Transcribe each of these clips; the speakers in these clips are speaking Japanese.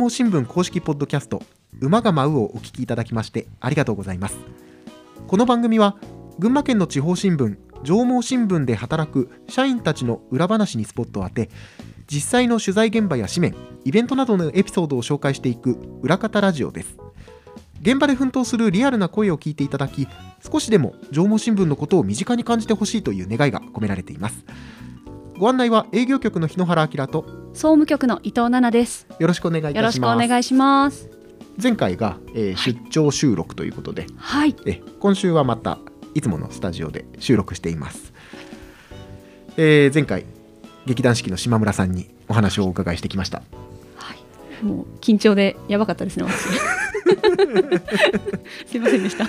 毛新聞公式ポッドキャスト馬が舞うをお聞きいただきましてありがとうございます。この番組は群馬県の地方新聞上毛新聞で働く社員たちの裏話にスポットを当て実際の取材現場や紙面イベントなどのエピソードを紹介していく裏方ラジオです。現場で奮闘するリアルな声を聞いていただき少しでも上毛新聞のことを身近に感じてほしいという願いが込められています。ご案内は営業局の日野原明と総務局の伊藤奈々です。よろしくお願いいたします。よろしくお願いします。前回が、えー出張収録ということで、はい。え今週はまたいつものスタジオで収録しています、えー前回劇団四季の島村さんにお話をお伺いしてきました。はい。もう緊張でやばかったですね私。すいませんでした。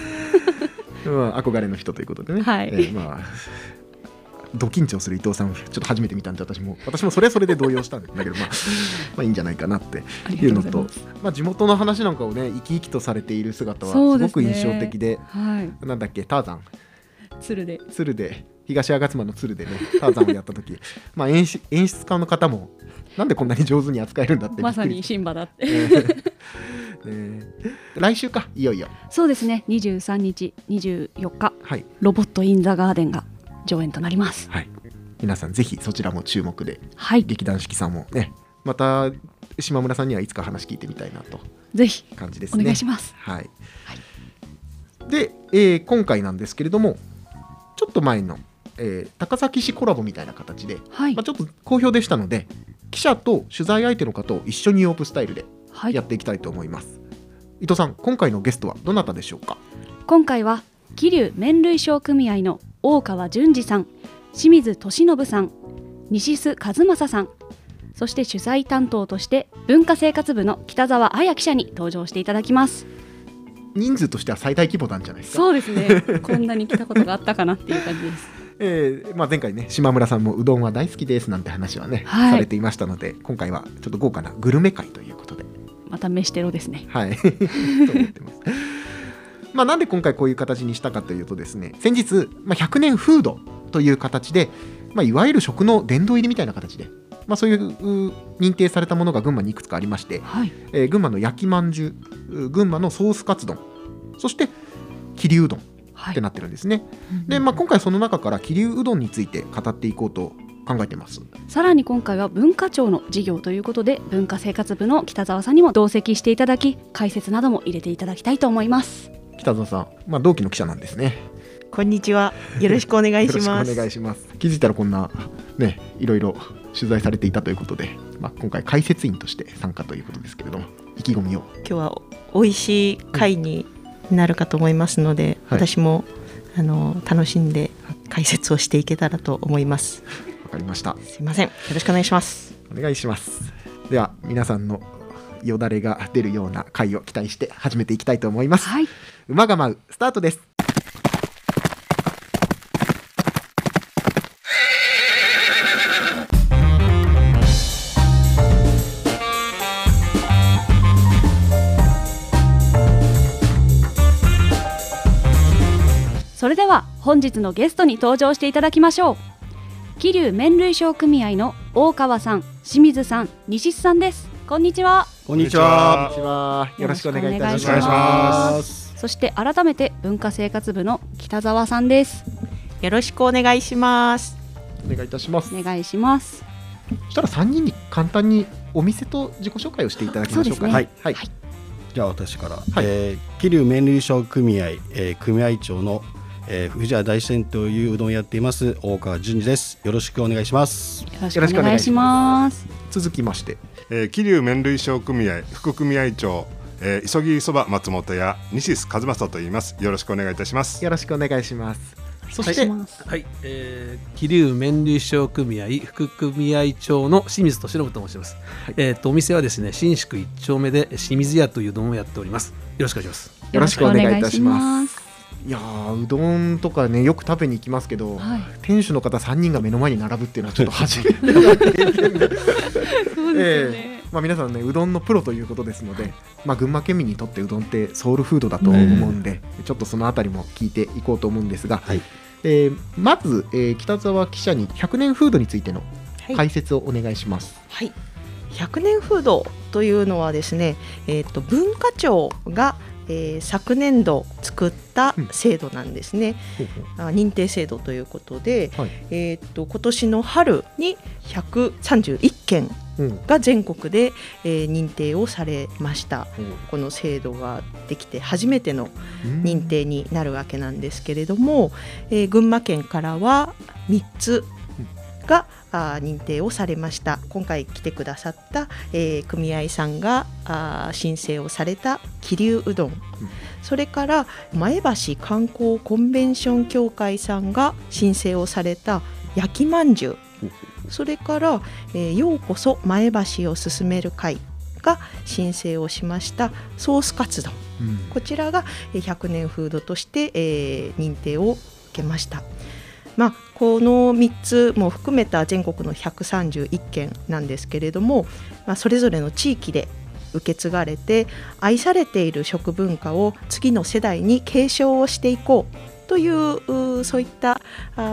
うん憧れの人ということでね、はい。えーまあド緊張する伊藤さんをちょっと初めて見たんで私も私もそれはそれで動揺したんだけど、まあ、まあいいんじゃないかなっていうのとまあ、地元の話なんかをね生き生きとされている姿はすごく印象的ではい。なんだっけターザン。鶴で。鶴で。東吾妻の鶴でねターザンをやった時。まあ演出演出家の方もなんでこんなに上手に扱えるんだってまさにシンバだって。え ーね。来週かいよいよ。そうですね。23日24日。はい、ロボット・イン・ザ・ガーデンが上演となります。はい、皆さんぜひそちらも注目ではい。劇団四季さんもねまた島村さんにはいつか話聞いてみたいなとぜひお感じですね。願いします。はい、で、えー今回なんですけれどもちょっと前の、えー高崎市コラボみたいな形で、はい。まあ、ちょっと好評でしたので記者と取材相手の方を一緒に呼ぶスタイルではい。やっていきたいと思います、伊藤さん今回のゲストはどなたでしょうか？今回は桐生麺類商組合の大川淳二さん清水俊信さん西須和正さんそして取材担当として文化生活部の北澤彩記者に登場していただきます。人数としては最大規模なんじゃないですか？そうですね。こんなに来たことがあったかなっていう感じです。えーまあ、前回ね島村さんもうどんは大好きですなんて話はね、はい。されていましたので今回はちょっと豪華なグルメ会ということで。また飯テロですね。はい。と思ってますまあなんで今回こういう形にしたかというとですね先日、まあ、100年フードという形で、まあ、いわゆる食の殿堂入りみたいな形で、まあ、そういうう認定されたものが群馬にいくつかありまして、はい。えー群馬の焼きまんじゅうう群馬のソースカツ丼そして桐生うどんっはい。てなってるんですね、で、まあ、今回その中から桐生うどんについて語っていこうと考えてます。さらに今回は文化庁の事業ということで文化生活部の北澤さんにも同席していただき解説なども入れていただきたいと思います北澤さん、まあ、同期の記者なんですねこんにちは。よろしくお願いし よろしくおます。願いします気づいたらこんなねいろいろ取材されていたということで、まあ、今回解説員として参加ということですけれども意気込みを今日は美味しい会になるかと思いますので、はい私もあの楽しんで解説をしていけたらと思います。わかりましたすいません。よろしくお願いします。お願いしますでは皆さんのよだれが出るような回を期待して始めていきたいと思います、はい馬が舞うスタートです。それでは本日のゲストに登場していただきましょう。桐生麺類商組合の大川さん清水さん西須さんです。こんにちは。こんにちは。に。ちは。よろしくお願いいたしますそして改めて文化生活部の北澤さんです。よろしくお願いします。お願いいたします。お願いします。そしたら3人に簡単にお店と自己紹介をしていただきましょうか。ね。はい、はい。はい。じゃあ私から、えー桐生麺類商組合、えー組合長の、えー、藤原大山といううどんをやっています大川淳二です。よろしくお願いします。よろしくお願いします。続きまして。えー、桐生麺類商組合副組合長、えー、急ぎそば松本屋西須和正と言います。よろしくお願いいたします。よろしくお願いします。そおして、願い。はい、えー、桐生麺類商組合副組合長の清水俊信と申します。えっ、とお店はですね新宿一丁目で清水屋といううどんをやっております。よろしくお願いします。よろしくお願いいたします。いやーうどんとかねよく食べに行きますけど、はい。店主の方3人が目の前に並ぶっていうのはちょっと初めて。そうですよね、まあ、皆さんねうどんのプロということですので、まあ、群馬県民にとってうどんってソウルフードだと思うんで、ちょっとそのあたりも聞いていこうと思うんですが、はい。えーまず、えー北澤記者に100年フードについてのはい。解説をお願いします。はい。100年フードというのはですね、えー、と文化庁が、えー昨年度作った制度なんですね、ほうほあ認定制度ということで、うはい。えー、と今年の春に131件うんが全国で、えー認定をされました。ほうこの制度ができて初めてのうん。認定になるわけなんですけれども、えー群馬県からは3つがあー認定をされました。今回来てくださった、えー組合さんがあー申請をされた桐生うどん、それから前橋観光コンベンション協会さんが申請をされた焼きまんじゅうそれから、えーようこそ前橋を進める会が申請をしましたソースカツ丼うんこちらがえー100年フードとして、えー認定を受けました。まあ、この3つも含めた全国の131件なんですけれども、まあ、それぞれの地域で受け継がれて愛されている食文化を次の世代に継承をしていこうというそういった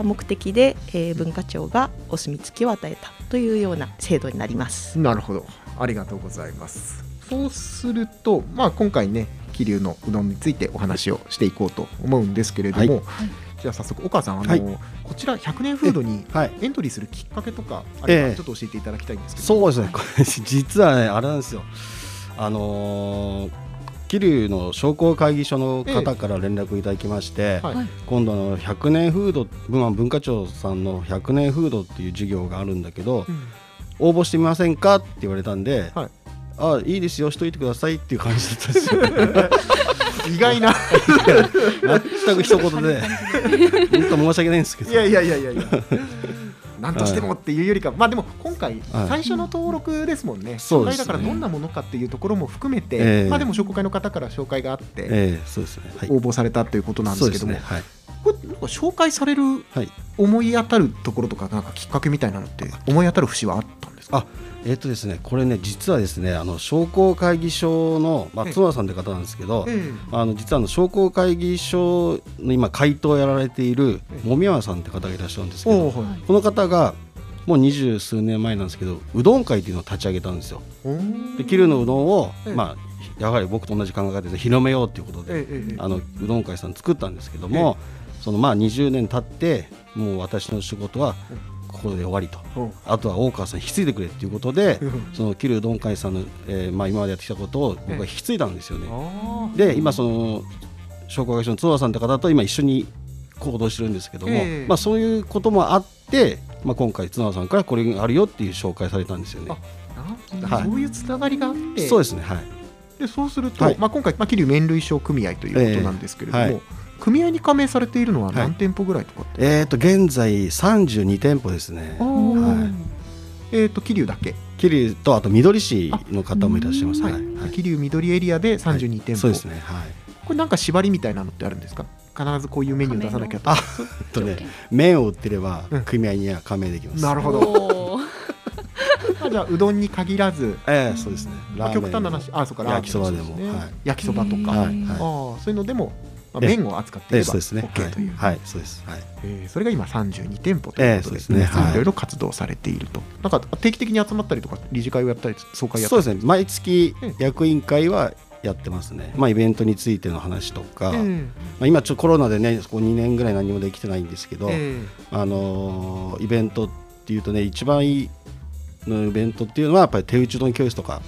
目的で、えー文化庁がお墨付きを与えたというような制度になります。なるほど。ありがとうございます。そうすると、まあ、今回ね桐生のうどんについてお話をしていこうと思うんですけれども、はい。じゃあ早速岡さんあの、はい。こちら100年フードにはい。エントリーするきっかけとかあればええ。ちょっと教えていただきたいんですけど、そうですね、これ実はね、あれなんですよ、あのー桐生の商工会議所の方から連絡いただきまして、はい。今度あの100年フード文文化庁さんの100年フードっていう授業があるんだけど、うん。応募してみませんかって言われたんで、はい。あいいですよしといてくださいっていう感じだったんですよ。意外な。全く一言で本当申し訳ないんですけど。いやいやいやいやいやなんとしてもっていうよりか、まあでも今回はい。最初の登録ですもんね、紹介だからどんなものかっていうところも含めて、ええ。まあでも商工会の方から紹介があって、応募されたということなんですけども、これなんか紹介されるはい。思い当たるところとかなんかきっかけみたいなのって思い当たる節はあった？んですか？あえっ、とですねこれね実はですねあの商工会議所のええ。松野さんって方なんですけど、えあの実はあの商工会議所の今回答をやられているええ。もみやまさんって方がいらっしゃるんですえけど、はい。この方がもう二十数年前なんですけどうどん会っていうのを立ち上げたんですよ。で桐生のうどんを、ええ。まあやはり僕と同じ考え方で広めようということで、えあのうどん会さん作ったんですけども、そのまあ20年経ってもう私の仕事はここで終わりと。おーあとは大川さん引き継いでくれっていうことでうん。その桐生うどん会さんの、えーまあ、今までやってきたことを僕は引き継いだんですよね。で今その商工会所の津田さんって方と今一緒に行動してるんですけども、ええ。まあ、そういうこともあって、まあ、今回津田さんからこれがあるよっていう紹介されたんですよね。はい。そういうつながりがあって。そうですねはい。でそうすると、はい。まあ、今回、まあ、桐生麺類商組合ということなんですけれども、ええはい組合に加盟されているのははい。何店舗ぐらいとかって、えー、と現在32店舗ですね。あ。ー。はい。えー、と桐生だけ、桐生とあと緑市の方もいらっしゃいます。はい。はい。はい。桐生緑エリアで32店舗、そうですね。はい。これなんか縛りみたいなのってあるんですか？必ずこういうメニュー出さなきゃとあとね麺を売ってればうん。組合には加盟できます。なるほど。じゃあうどんに限らず、ええそうですね。まあ極端な話。あそうか焼きそばでも。ね。はい。焼きそばとか、はい。あはい。ーそういうのでも、まあ、ええ麺を扱っていればええそうですね。OK という、はい、はい、そうです。はい。えーそれが今32店舗ということで,、ええそうですね。はい。いろいろ活動されていると、なんか定期的に集まったりとか理事会をやったり総会やったり。そうですね。毎月え役員会はやってますね。まあイベントについての話とか、まえ。あ今ちょコロナでね、こう2年ぐらい何もできてないんですけど、えあのーイベントっていうとね、一番いいのイベントっていうのはやっぱり手打ちうどん教室とか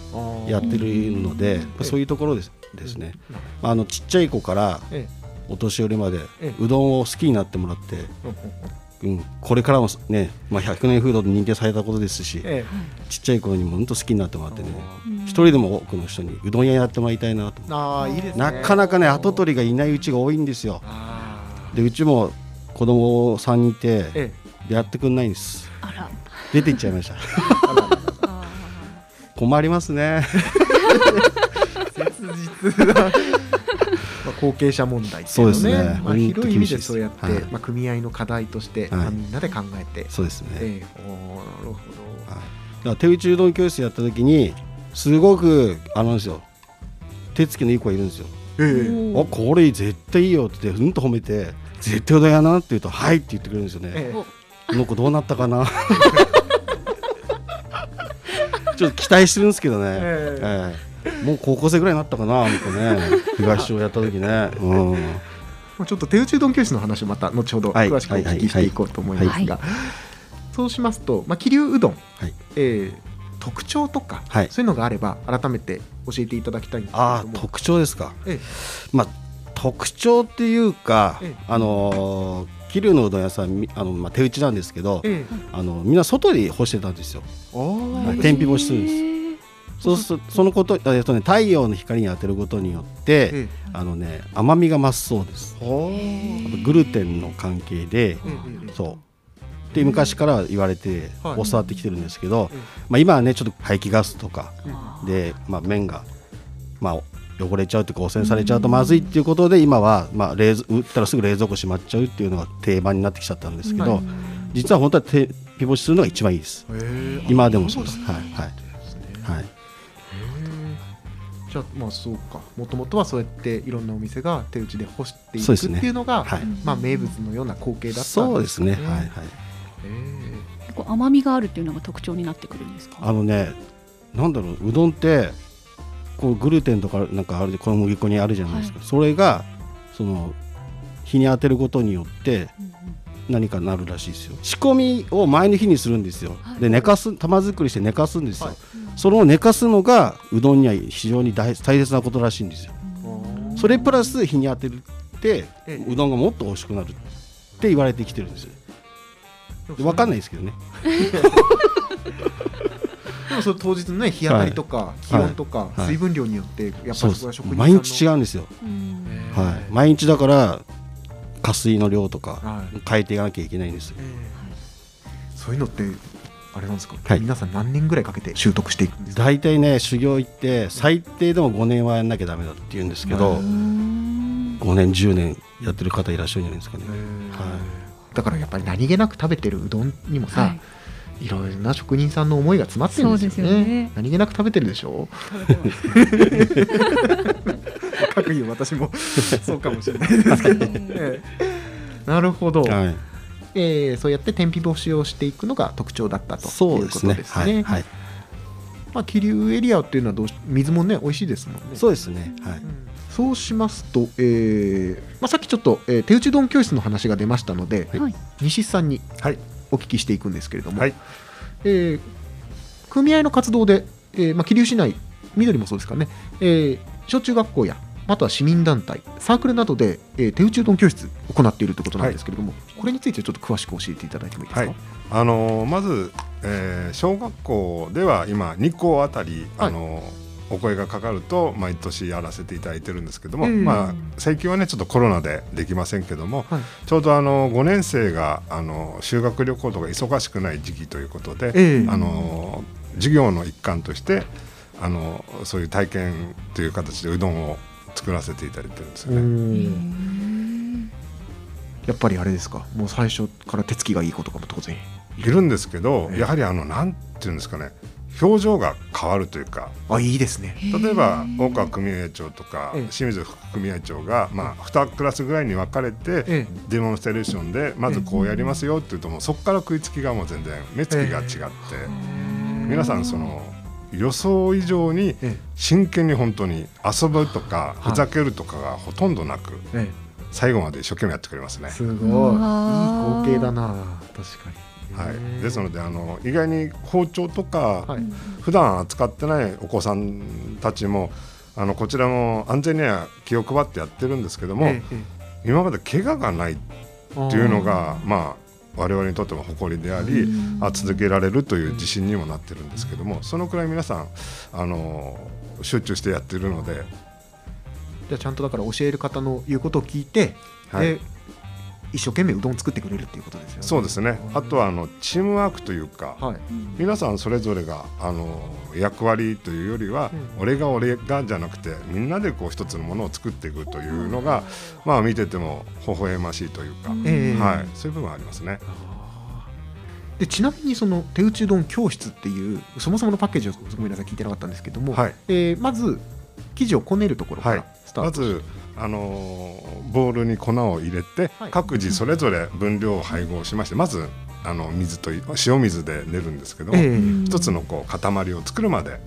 やってるので、そういうところですですね。あのちっちゃい子からえお年寄りまでええ。うどんを好きになってもらって、えうん、これからもね、まあ、100年フードで認定されたことですし、えちっちゃい頃にも本当好きになってもらってね。あ一人でも多くの人にうどん屋やってもらいたいなと思あーいいですうね。なかなかね後取りがいないうちが多いんですよ。あでうちも子供さんいてーえ。やってくんないんです。出て行っちゃいました。あ困りますね 実な まあ後継者問題っていうのそうですね。まあ、広い意味でそうやって、はいまあ、組合の課題として、はい。まあみんなで考えて、そうですね、ええ。おーなるほど。はい、だから手打ちうどん教室やった時にすごくあのですよ。手つきのいい子がいるんですよ。ええ。ーあこれ絶対いいよって言ってうんと褒めて絶対うどん屋なって言うとはいって言ってくれるんですよね、ええ。この子どうなったかな？ちょっと期待してるんですけどね、ええ。えもう高校生ぐらいになったかな、本当ね、東小やった時ね、うん、ちょっと手打ちうどん教室の話をまた後ほどはい詳しくお聞きしていこうと思いますが、そうしますと、まあ、桐生うどん、はい。えー特徴とか、はい。そういうのがあれば改めて教えていただきたいんですけれども。ああ、特徴ですか。えまあ、特徴っていうかええ、あのー、桐生のうどん屋さん、みあの、まあ、手打ちなんですけどえ。え。あの、みんな外に干してたんですよ。天日干しするんです。そうするとそのこと、えっとね、太陽の光に当てることによって、えあのね、甘みが増すそうです。グルテンの関係で、そう。で昔から言われてはい。教わってきてるんですけど、ええまあ、今はねちょっと排気ガスとかうん。で、まあ、麺が、まあ、汚れちゃうというか汚染されちゃうとまずいっていうことで今は、まあ、冷蔵売ったらすぐ冷蔵庫閉まっちゃうっていうのが定番になってきちゃったんですけど、はい。実は本当は手日干しするのが一番いいです。今でもそうです。あはいはいですね。はい。じゃあまあそうかもともとはそうやっていろんなお店が手打ちで干していくっていうのがはいまあ名物のような光景だったんそうですね。ねはいはい。へ結構甘みがあるっていうのが特徴になってくるんですか？あのね、なんだろう、うどんって、こうグルテンとかなんかあるで小麦粉にあるじゃないですか。それがその日に当てることによって何かなるらしいですよ。仕込みを前の日にするんですよ。はいで寝かす玉作りして寝かすんですよ。はいその寝かすのがうどんには非常に大大切なことらしいんですよ。えそれプラス日に当てるってええうどんがもっと美味しくなるって言われてきてるんですよ。でわかんないですけどね。でもその当日のね日当たりとか気温とかはい水分量によってやっぱりそこは職人毎日違うんですよ。うんはい。毎日だから加水の量とかはい変えていかなきゃいけないんですよ。ええそういうのってあれなんですか、はい。皆さん何年ぐらいかけて習得していくんですか？大体ね修行行って最低でも5年はやんなきゃダメだって言うんですけど、ううん5年10年やってる方いらっしゃるんじゃないですかね。はだからやっぱり何気なく食べてるうどんにもさ、はい。い、ろいろな職人さんの思いが詰まってるんですよね。よね。何気なく食べてるでしょ？各言う私もそうかもしれないですけど、ええ。なるほど、はい。えーそうやって天日干しをしていくのが特徴だったということですね。ですね。はい。はい。まあ、気流エリアっていうのはどうし水もね美味しいですもんね。そうですね。はい。うんそうしますと、えーまあ、さっきちょっと、えー手打ち丼教室の話が出ましたので、はい西さんにはいお聞きしていくんですけれども、はいえー組合の活動で、えーまあ、桐生市内緑もそうですかね、えー小中学校やあとは市民団体サークルなどで、えー手打ちうどん教室を行っているということなんですけれども、これについてちょっと詳しく教えていただいてもいいですか、はい。あのーまず、えー小学校では今2校あたり、はい。あのーお声がかかると毎年やらせていただいてるんですけども、ええまあ、最近はねちょっとコロナでできませんけども、はい。ちょうどあの5年生があの修学旅行とか忙しくない時期ということで、ええ。あの授業の一環としてあのそういう体験という形でうどんを作らせていただいてるんですよね。うん。やっぱりあれですか？もう最初から手つきがいい子とかも当然いるんですけど、ええ。やはりあのなんていうんですかね表情が変わるというか。あいいですね。例えば大川組合長とかええ。清水副組合長が、まあ、2クラスぐらいに分かれてえデモンストレーションでまずこうやりますよって言うともうそこから食いつきがもう全然目つきが違って。皆さんその予想以上にえ真剣に本当に遊ぶとかはい。ふざけるとかがほとんどなくえ最後まで一生懸命やってくれますね。すごい。いい光景だな確かに。はい、ですのであの意外に包丁とか、はい。普段扱ってないお子さんたちもあのこちらも安全には気を配ってやってるんですけども、えええ今まで怪我がないっえていうのがまあ我々にとっても誇りであり、あ続けられるという自信にもなってるんですけどもそのくらい皆さんあの集中してやってるので、じゃあちゃんとだから教える方の言うことを聞いて、はい。で一生懸命うどん作ってくれるっていうことですよね。そうですね。あとはあのチームワークというか、はい、皆さんそれぞれがあの役割というよりは、うん。俺が俺がじゃなくてみんなでこう一つのものを作っていくというのが、まあ見てても微笑ましいというか、ええ。はい、そういう部分はありますね。でちなみにその手打ちうどん教室っていうそもそものパッケージをごめんなさい聞いてなかったんですけども、はい。えーまず生地をこねるところからはい。スタート、まずあのーボウルに粉を入れて、はい。各自それぞれ分量を配合しましてまずあの水とい塩水で練るんですけども、ええ。一つのこう塊を作るまで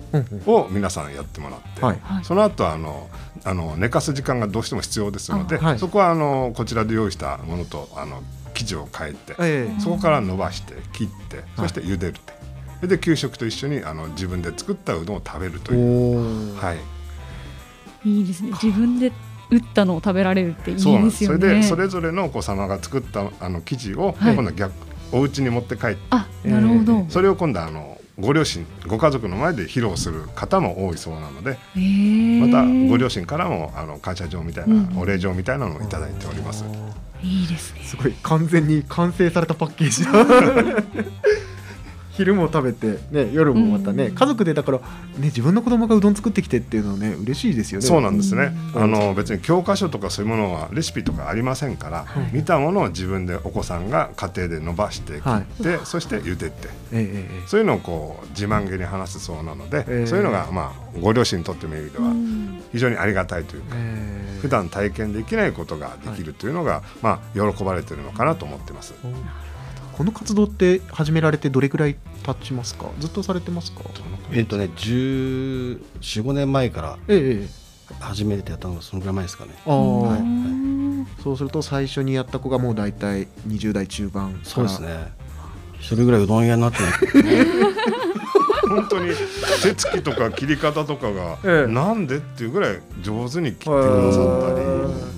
を皆さんやってもらって、はい。はい。その後あのあの寝かす時間がどうしても必要ですので、あはい。そこはあのこちらで用意したものとあの生地を変えて、ええ。そこから伸ばして切ってそして茹でるって、それで給食と一緒にあの自分で作ったうどんを食べるという、はい、いいですね。自分で打ったのを食べられるっていいですよね。そうなんです。それでそれぞれのお子様が作ったあの生地を、はい。今度は逆お家に持って帰って。あなるほど、それを今度はあのご両親ご家族の前で披露する方も多いそうなのでえー。またご両親からもあの感謝状みたいな、うん。お礼状みたいなのをいただいております。いいですね。すごい完全に完成されたパッケージだ 昼も食べて、ね、夜もまたね、うん。家族でだから、ね、自分の子供がうどん作ってきてっていうのはね嬉しいですよね。そうなんですね、うん。あの別に教科書とかそういうものはレシピとかありませんから、はい。見たものを自分でお子さんが家庭で伸ばして切って、そして茹でて。えそういうのをこう自慢げに話すそうなので、ええそういうのが、まあ、ご両親にとってみるでは非常にありがたいというか、ええ。普段体験できないことができるというのが、まあ、喜ばれてるのかなと思ってます。この活動って始められてどれくらい経ちますか？ずっとされてますか？えっとね14、15年前から初めてやったのがそのぐらい前ですかね。ああ、はいそうすると最初にやった子がもう大体20代中盤から。そうですね。一人ぐらいうどん屋になってない 本当に。手つきとか切り方とかが、ええ。なんでっていうぐらい上手に切ってくださったり。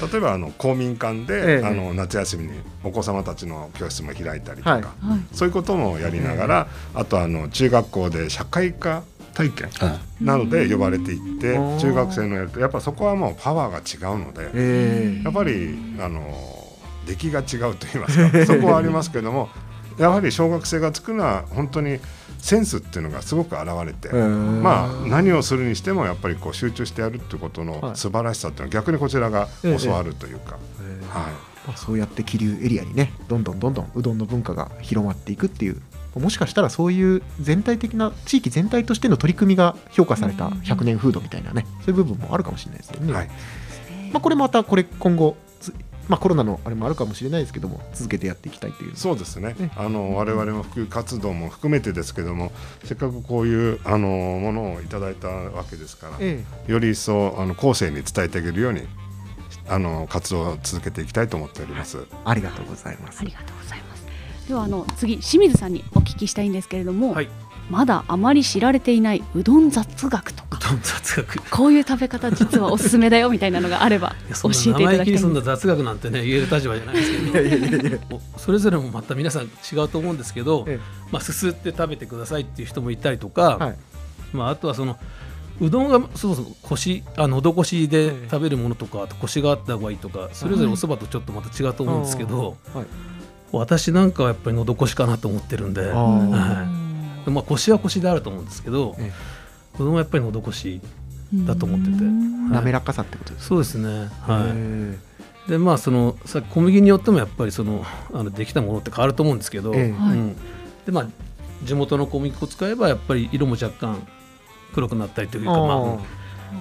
例えばあの公民館で、ええ。あの夏休みにお子様たちの教室も開いたりとか、はい。はい。そういうこともやりながら、あとあの中学校で社会科体験はなどで呼ばれていって、うん。中学生のやるとやっぱそこはもうパワーが違うので、ええ。やっぱりあの出来が違うと言いますかそこはありますけどもやはり小学生が作るのは本当にセンスっていうのがすごく現れて、まあ何をするにしてもやっぱりこう集中してやるっていうことのはい。素晴らしさっていうのは逆にこちらがええ。教わるというか、ええ。はい。まあそうやって桐生エリアにねどんどんどんどんうどんの文化が広まっていくっていうもしかしたらそういう全体的な地域全体としての取り組みが評価された100年風土みたいなねそういう部分もあるかもしれないですよね。はい。まあ、これまたこれ今後つまあ、コロナのあれもあるかもしれないですけども続けてやっていきたいという。そうですね。ね。あの我々の普及活動も含めてですけども、せっかくこういうあのものをいただいたわけですから、えより一層あの後世に伝えていけるようにあの活動を続けていきたいと思っております。えありがとうございます。ありがとうございます。ではあの次清水さんにお聞きしたいんですけれども、はいまだあまり知られていないうどん雑学とか。どん雑学。こういう食べ方実はおすすめだよみたいなのがあれば教えていただきたいんな雑学なんてね言える立場じゃないですけど。いやいやいや。いやおそれぞれもまた皆さん違うと思うんですけど、えまあ、すすって食べてくださいっていう人もいたりとか、はい。まあ、あとはそのうどんがそもそも腰あ喉越しで食べるものとかあと腰があった方がいいとかそれぞれお蕎麦とちょっとまた違うと思うんですけど、はい。私なんかはやっぱり喉越しかなと思ってるんで、まあ、腰は腰であると思うんですけど、えうどんはやっぱり喉越しだと思ってて、うん。はい。滑らかさってことですそうですね、はい。え。でまあそのさ小麦によってもやっぱりそのあのできたものって変わると思うんですけど、ええ。はい。うん、でまあ地元の小麦粉を使えばやっぱり色も若干黒くなったりというかまあ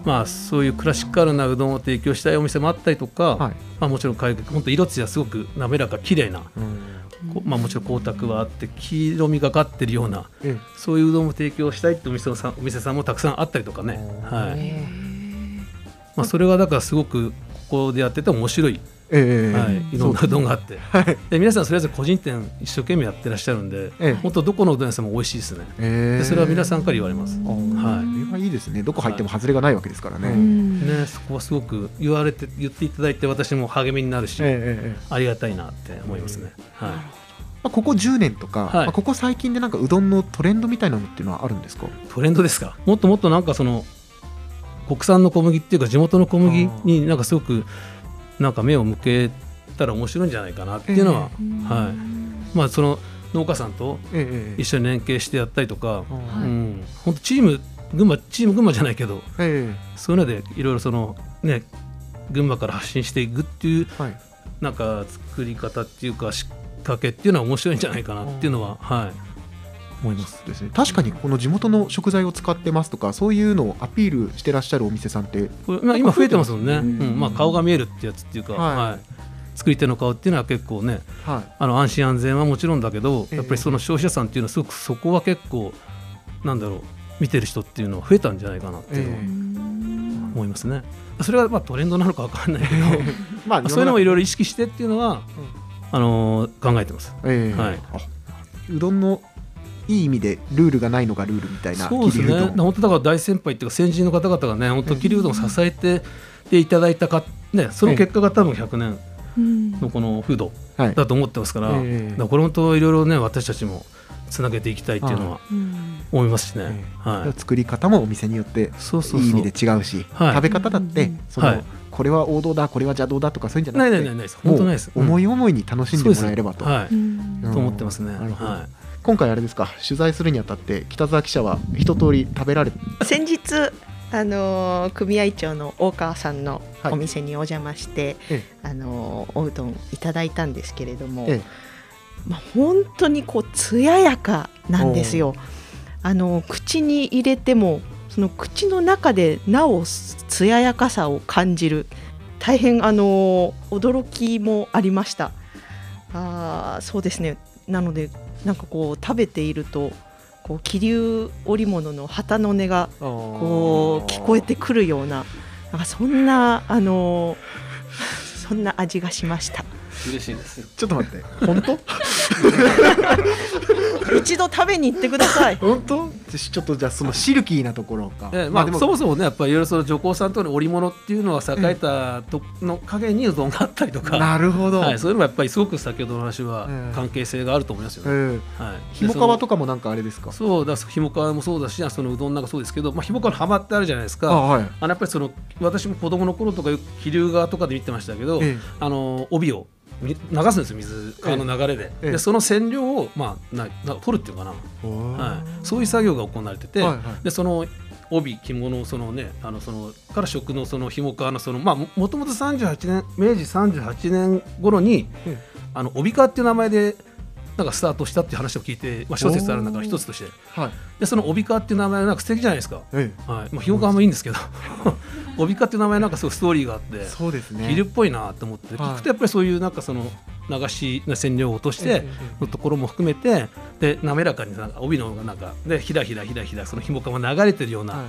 まあそういうクラシカルなうどんを提供したいお店もあったりとか、はい。まあ、もちろん海外本当色艶すごく滑らか綺麗な、うん。こうまあ、もちろん光沢はあって黄色みがかってるようなえそういううどんを提供したいってお店さんお店さんもたくさんあったりとかね、はい。まあ、それはだからすごくここでやってて面白い、えい、いろんなうどんがあって。はい。で皆さんそれぞれ個人店一生懸命やってらっしゃるんで、ええ。本当どこのうどん屋さんも美味しいですね。ええ。でそれは皆さんから言われます、あはー。それはい。いですね。どこ入っても外れがないわけですからね、いうん。ね、そこはすごく言われて言っていただいて私も励みになるし、ええええええ。ありがたいなって思いますね、はい。まあ、ここ10年とか、はい。まあ、ここ最近でなんかうどんのトレンドみたいなのっていうのはあるんですか？トレンドですか？もっともっとなんかその国産の小麦っていうか地元の小麦になんかすごくなんか目を向けたら面白いんじゃないかなっていうのは、はい。まあその農家さんとええ。え一緒に連携してやったりとか、えうん、本当チーム群馬チーム群馬じゃないけどええ。そういうのでいろいろそのね群馬から発信していくっていうえはい。なんか作り方っていうか仕掛けっていうのは面白いんじゃないかなっていうのは、はい思います。ですね、確かにこの地元の食材を使ってますとかそういうのをアピールしてらっしゃるお店さんってまあ、今増えてますもんね、うんうん。まあ、顔が見えるってやつっていうか、はい。はい。作り手の顔っていうのは結構ねはい。あの安心安全はもちろんだけど、ええ。やっぱりその消費者さんっていうのはすごくそこは結構なんだろう見てる人っていうのは増えたんじゃないかなっていうのはえ思いますね。それはまあトレンドなのかわかんないけど まあ そういうのをいろいろろ意識してっていうのは、あのー考えてます。ええ。はい。あうどんのいい意味でルールがないのがルールみたいなそうですね。本当だから大先輩っていうか先人の方々がね本当桐生うどんを支えてでいただいたか、ね、その結果が多分100年うん。のこの風土はい。だと思ってますから,、ええ。だからこれ本当いろいろね私たちもつなげていきたいっていうのはうん。思いますしね、ええ。はい、作り方もお店によってそうそうそう。いい意味で違うしはい。食べ方だってそのはい。これは王道だこれは邪道だとかそういうんじゃなくてないないないない。です本当ないです。もう思いい思いに楽しんでもらえればと。はい、と思ってますね、なるほど。は今回あれですか取材するにあたって北澤記者は一通り食べられ先日あのー組合長の大川さんのはい。お店にお邪魔して、えあのーおうどんいただいたんですけれども、えまあ、本当にこう艶やかなんですよ。あのー口に入れてもその口の中でなお艶やかさを感じる。大変あのー驚きもありました。あーそうですね。なのでなんかこう食べているとこう気流織物の旗の音がこう聞こえてくるようななんかそんなあのそんな味がしました嬉しいです。ちょっと待って。本当？一度食べに行ってください。本当？ちょっとじゃあそのシルキーなところか、ええまあでもそもそもねやっぱりいろいろその女工さんとの織物っていうのは栄えたとの陰にうどんがあったりとか、なるほど、はい、そういうのがやっぱりすごく先ほどの話はええ。関係性があると思いますよえね。えはい、ひもかわとかかもなんかあれですか？そうだひもかわもそうだしそのうどんなんかそうですけど、まあ、ひもかわの浜ってあるじゃないですか。あはい。あのやっぱりその私も子供の頃とかよく気流側とかで見てましたけど、えあの帯をみ流すんですよ水川の流れで,、ええ。でその染料を、まあ、なな取るっていうかな、えはい、そういう作業が行われてて、はいはい。でその帯着物そのねあのそのから食のその紐川のそのまあももともと38年明治38年頃に、え。あの帯川っていう名前でなんかスタートしたっていう話を聞いて、まあ、諸説ある中の一つとして。はい。でその帯川っていう名前なんか素敵じゃないですか、えはい。まあ、紐川もいいんですけど。帯川っていう名前なんかすごいストーリーがあってえそうですね。昼っぽいなと思って、はい。聞くとやっぱりそういうなんかその流しの染料を落としてのところも含めてで滑らかになんか帯のなんかでひらひらひらひらその紐かも流れてるようなはい。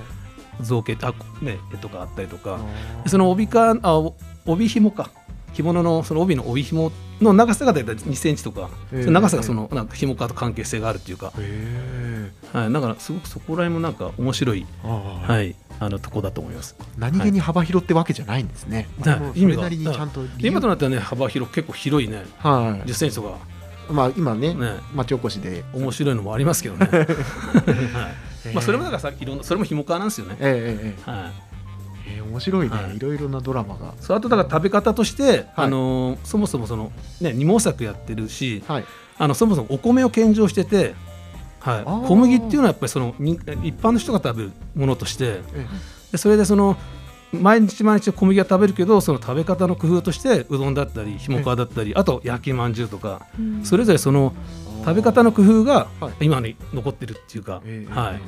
造形あね絵とかあったりとか。その帯かあお帯紐か着物のその帯の帯紐の長さが大体2センチとか、ええその長さがそのなんか紐かと関係性があるっていうか、ー。へはい、だからすごくそこら辺もなんか面白い、えはいはい、あのとこだと思います。何気に幅広ってわけじゃないんですね、はい今となってはね幅広結構広いねは10センチとか。いまあ今ねね。町おこしで。面白いのもありますけどね。はい。まあそれもだからさいろんなそれも紐川なんですよね。ええええ。はい。ええ面白いね、はい。い、ろいろなドラマが。そうあとだから食べ方として、あのーそもそもそのね二毛作やってるし、はい。あのそもそもお米を献上してて、はい。小麦っていうのはやっぱりそのみ一般の人が食べるものとして、えでそれでその毎日毎日小麦は食べるけどその食べ方の工夫としてうどんだったりひもかわだったりあと焼きまんじゅうとかそれぞれそのえ食べ方の工夫がはい。今に残ってるっていうか、ええ。はい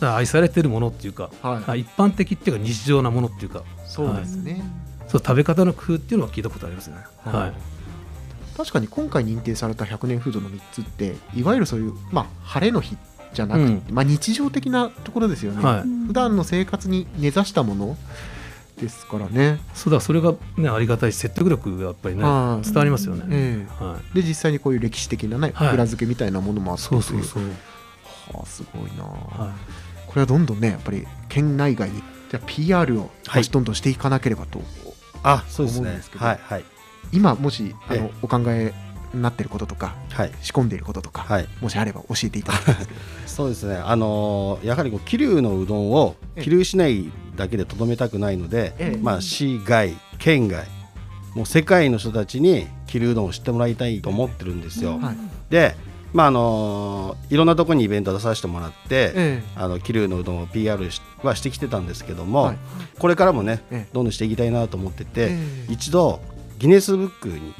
愛されてるものっていうか、えはい。はい一般的っていうか日常なものっていうか。そうですね、そう食べ方の工夫っていうのは聞いたことありますね。はい。確かに今回認定された100年フードの3つっていわゆるそういう、まあ、晴れの日じゃなくて、まあ、日常的なところですよね、はい。普段の生活に根ざしたものですからね、そうだそれがねありがたいし説得力がやっぱりねはい伝わりますよね。えはえで実際にこういう歴史的なね、はい。裏付けみたいなものもあい、ってそうそうそう。はあ、すごいな、はこれはどんどんねやっぱり県内外にじゃあ PR をはい。どんどんしていかなければと、あそうですね思うんですけどはいはい。今もしあのええ。お考えになっていることとかはい。仕込んでいることとか、はい。もしあれば教えていただきたい そうですね。あのーやはりこう桐生のうどんをええ。桐生市内だけでとどめたくないので、ええ。まあ、市外県外もう世界の人たちに桐生うどんを知ってもらいたいと思ってるんですよ。はい。でまああのーいろんなところにイベント出させてもらって、えあの桐生のうどんを PR しはしてきてたんですけども、はい。これからもねええ。どんどんしていきたいなと思ってて、ええ。一度ギネスブックに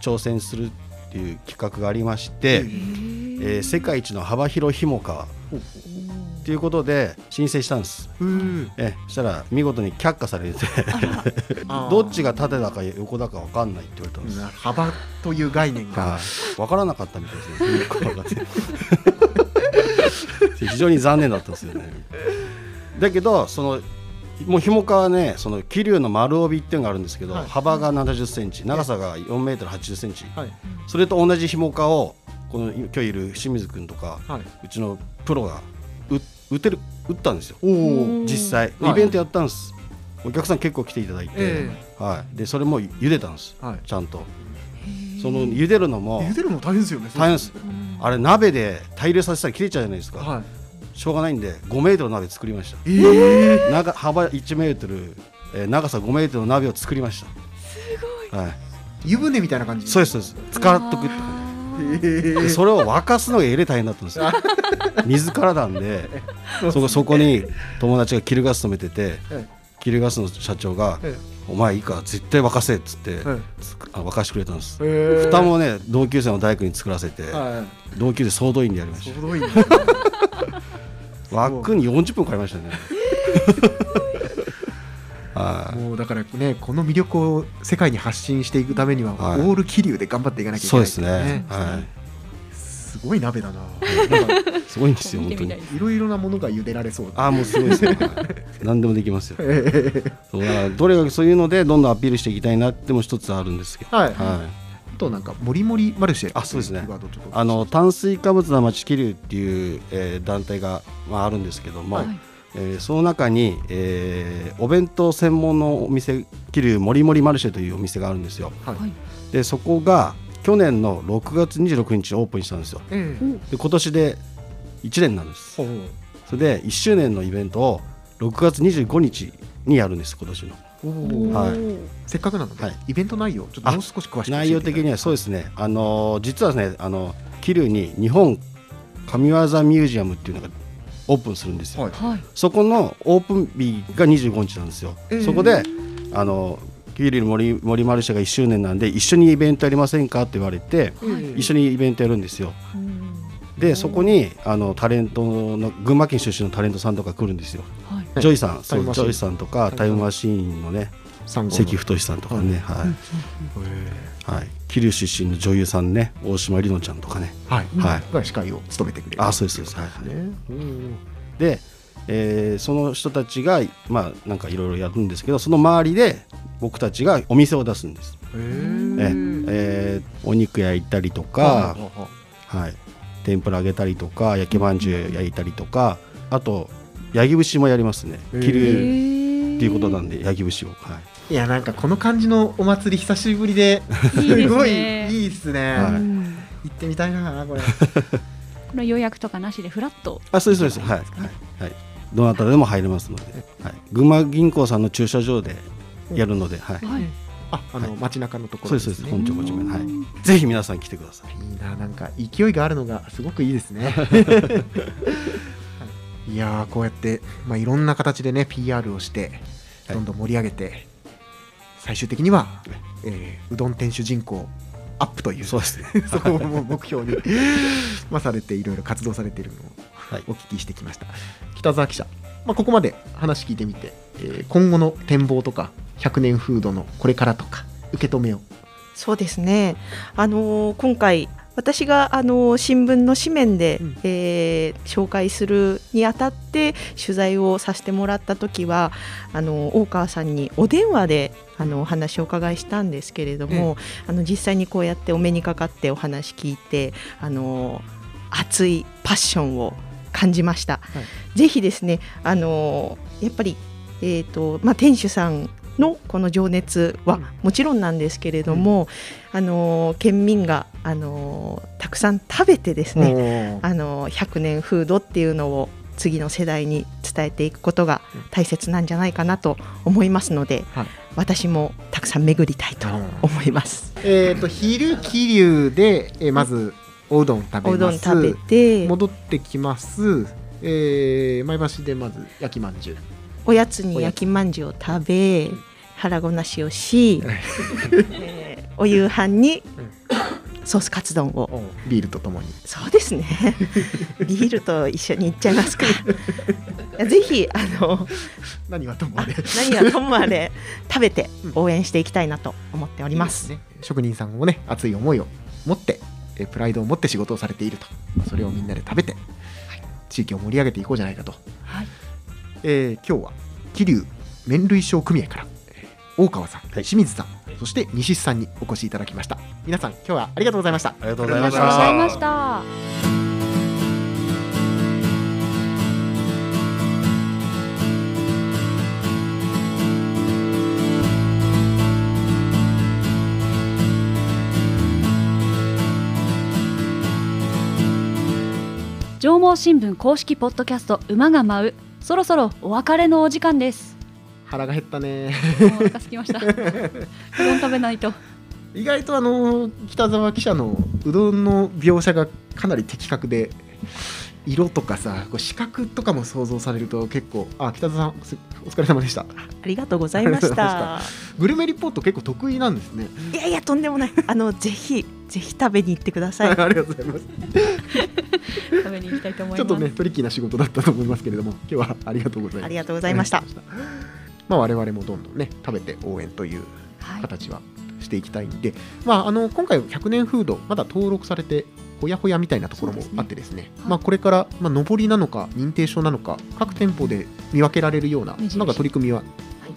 挑戦するってっていう企画がありまして、えー世界一の幅広ひもかということで申請したんです。うん。えそしたら見事に却下されて。どっちが縦だか横だか分かんないって言われたんです。幅という概念が。はい、分からなかったみたいですね。非常に残念だったんですよね。だけどそのもうひもかはねその桐生の丸帯っていうのがあるんですけど、はい。幅が70センチ長さが4メートル80センチ、はい。それと同じひもかをこの今日いる清水君とか、はい。うちのプロがう打てる打ったんですよ。実際。はい。イベントやったんです、お客さん結構来ていただいて、えはい、でそれも茹でたんです、はい。ちゃんと。その茹でるのも。茹でるの大変ですよね。大変です。あれ鍋で大量させたら切れちゃうじゃないですか、はい。しょうがないんで5メートルの鍋作りました。ええ長幅1メートル、えー長さ5メートルの鍋を作りました。すごい、はい、湯船みたいな感じそうですそうです。使っとくって感じ。えでそれを沸かすのがえれ大変だったんですよ。水からなんで そこそこに友達がキルガス止めててえキルガスの社長がえ「お前いいか絶対沸かせ」っつって、沸かしてくれたんです、え蓋もね同級生の大工に作らせて、は同級生総動員でやりましょうどいいなた 枠に40分かかりましたね はい。もうだからねこの魅力を世界に発信していくためには、はい。オール桐生で頑張っていかなきゃいけないそうですね。はすごい鍋だな。すごいんですよ本当に。いろいろなものが茹でられそう。だああもうすごいですよ、はい。何でもできますよ。ええそうだからどれがそういうのでどんどんアピールしていきたいなっても一つあるんですけど。はい、はい。あとなんかもりもりマルシェあそうですね。あの炭水化物の町桐生っていう、えー団体が、まあ、あるんですけども、はいえーその中に、えーお弁当専門のお店桐生もりもりマルシェというお店があるんですよ。はい。はい。でそこが去年の6月26日オープンしたんですよ。ええで今年で1年なんです。ほうそれで1周年のイベントを6月25日にやるんです今年の。おおはい。せっかくなので、はい。イベント内容ちょっともう少し詳しく内容的にはそうですね。あのー実はねあの桐生に日本神業ミュージアムっていうのがオープンするんですよ、はい。はい。そこのオープン日が25日なんですよ、えー。そこであの桐生森森マルシェが1周年なんで一緒にイベントやりませんかって言われてええ一緒にイベントやるんですよ。でそこにあのタレントの群馬県出身のタレントさんとか来るんですよ、はい。ジョイさんそうタイムマシーン。ジョイさんとかタイムマシーン。のね関太さんとかね、はいはい、桐生出身の女優さんね大島里乃ちゃんとかね。はい、はい。が司会を務めてくれる。あそうですそうです、はい。で、えーその人たちがまあなんかいろいろやるんですけどその周りで僕たちがお店を出すんです、へえーえーお肉焼いたりとはか、あはい、天ぷら揚げたりとか焼きまんじゅう焼いたりとかあと焼き節もやりますね。桐生っっていうことなんで焼き節を、はい。あいやなんかこの感じのお祭り久しぶりですごいいいっすね、行ってみたいなこれ。これ予約とかなしでフラットあそうですそうです。はい、はいはい、どなたでも入れますので、はい、群馬銀行さんの駐車場でやるので、はい、はい。ああの、はい。街中のとこそうですそうです。本庁こちらはい。ぜひ皆さん来てください。いいななんか勢いがあるのがすごくいいですね。いやーこうやって、まあ、いろんな形でね PR をしてはい。どんどん盛り上げて、最終的には、えーうどん店主人口アップというそうですね。そこを目標に、まあ、されていろいろ活動されているのをはい。お聞きしてきました、北澤記者、まあ、ここまで話聞いてみて、えー今後の展望とか100年フードのこれからとか受け止めを。そうですね。あのー今回私があのー新聞の紙面で、うん。えー紹介するにあたって取材をさせてもらった時はあのー大川さんにお電話であのお話をお伺いしたんですけれども、あの実際にこうやってお目にかかってお話聞いてあのー熱いパッションを感じました。はい。ぜひですねあのーやっぱりえーとまあ、店主さんのこの情熱はうんもちろんなんですけれども、あのー県民が、あのーたくさん食べてですね、ねあのー100年フードっていうのを次の世代に伝えていくことが大切なんじゃないかなと思いますので、はい。私もたくさん巡りたいと思います。えー、と昼桐生で、えーまずおうどん食べます。おうどん食べて戻ってきます、えー前橋でまず焼きまんじゅうおやつに焼きまんじゅうを食べ腹ごなしをし、え ーお夕飯にソースカツ丼を。ビールとともに。そうですね。ビールと一緒にいっちゃいますか。ぜひあの何はともあれ。何はともあれ食べて応援していきたいなと思っております。ね、職人さんもね熱い思いを持ってえプライドを持って仕事をされていると。それをみんなで食べて、はい、地域を盛り上げていこうじゃないかと、はいえー、今日は桐生麺類商組合から大川さん、はい、清水さんそして西さんにお越しいただきました。皆さん今日はありがとうございました。ありがとうございました。上毛新聞公式ポッドキャスト馬が舞うそろそろお別れのお時間です。腹が減ったね。お腹すきました。うどん食べないと。意外とあの北沢記者のうどんの描写がかなり的確で色とかさこう視覚とかも想像されると結構あ北田さんお疲れ様でした。ありがとうございました。グルメリポート結構得意なんですね。いやいやとんでもない。あのぜひぜひ食べに行ってください。ありがとうございます。食べに行きたいと思いますちょっとねトリッキーな仕事だったと思いますけれども今日はありがとうございますありがとうございました。まあ我々もどんどんね食べて応援という形はしていきたいんで、はい、まああの今回100年フードまだ登録されてほやほやみたいなところもあってですね、すねまあ、これから、まあ、上りなのか認定証なのか各店舗で見分けられるようななんか取り組みは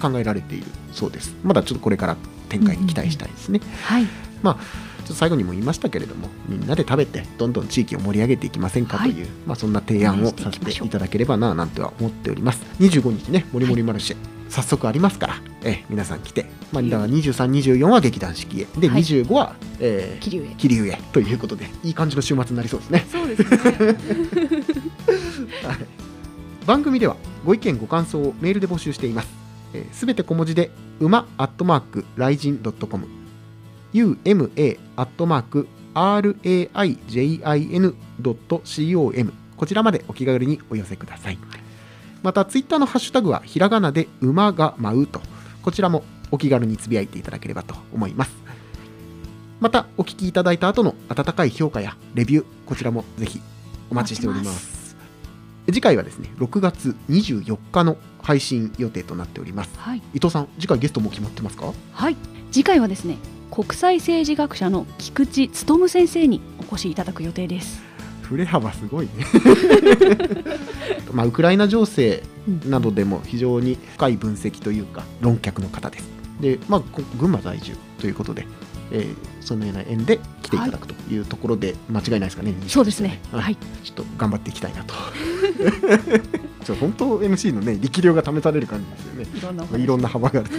考えられているそうです。まだちょっとこれから展開に期待したいですね、うんうん、はい。まあちょっと最後にも言いましたけれどもみんなで食べてどんどん地域を盛り上げていきませんかという、はい、まあ、そんな提案をさせていただければななんては思っております。25日ねもりもりマルシェ、はい早速ありますから、え皆さん来て、まあ、だから23、24は劇団四季へ。で、はい、25は、えー、桐生へ。桐生へ。ということでいい感じの週末になりそうですね。そうですね。はい、番組ではご意見ご感想をメールで募集しています。す、えー、べ、て小文字で馬アットマークライジンドットコム。uma アットマーク raijin.com こちらまでお気軽にお寄せください。またツイッターのハッシュタグはひらがなで馬が舞うと。こちらもお気軽につぶやいていただければと思います。またお聞きいただいた後の温かい評価やレビューこちらもぜひお待ちしております。次回はですね6月24日の配信予定となっております、はい、伊藤さん次回ゲストも決まってますか？はい。次回はですね国際政治学者の菊池勉先生にお越しいただく予定です振れ幅すごいね。まあウクライナ情勢などでも非常に深い分析というか論客の方です。でまあ群馬在住ということで、えー、そのような縁で来ていただくというところで間違いないですかね、そうですね。はい。ちょっと頑張っていきたいなと。ちょ本当 MC のね力量が試される感じですよね。いろんな幅がある、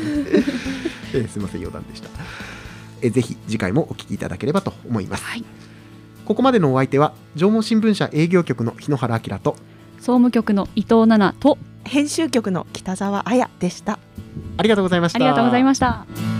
えー、すみません余談でした。えぜひ次回もお聞きいただければと思います、はいここまでのお相手は縄文新聞社営業局の日野原明と総務局の伊藤奈々と編集局の北澤彩でした。ありがとうございました。ありがとうございました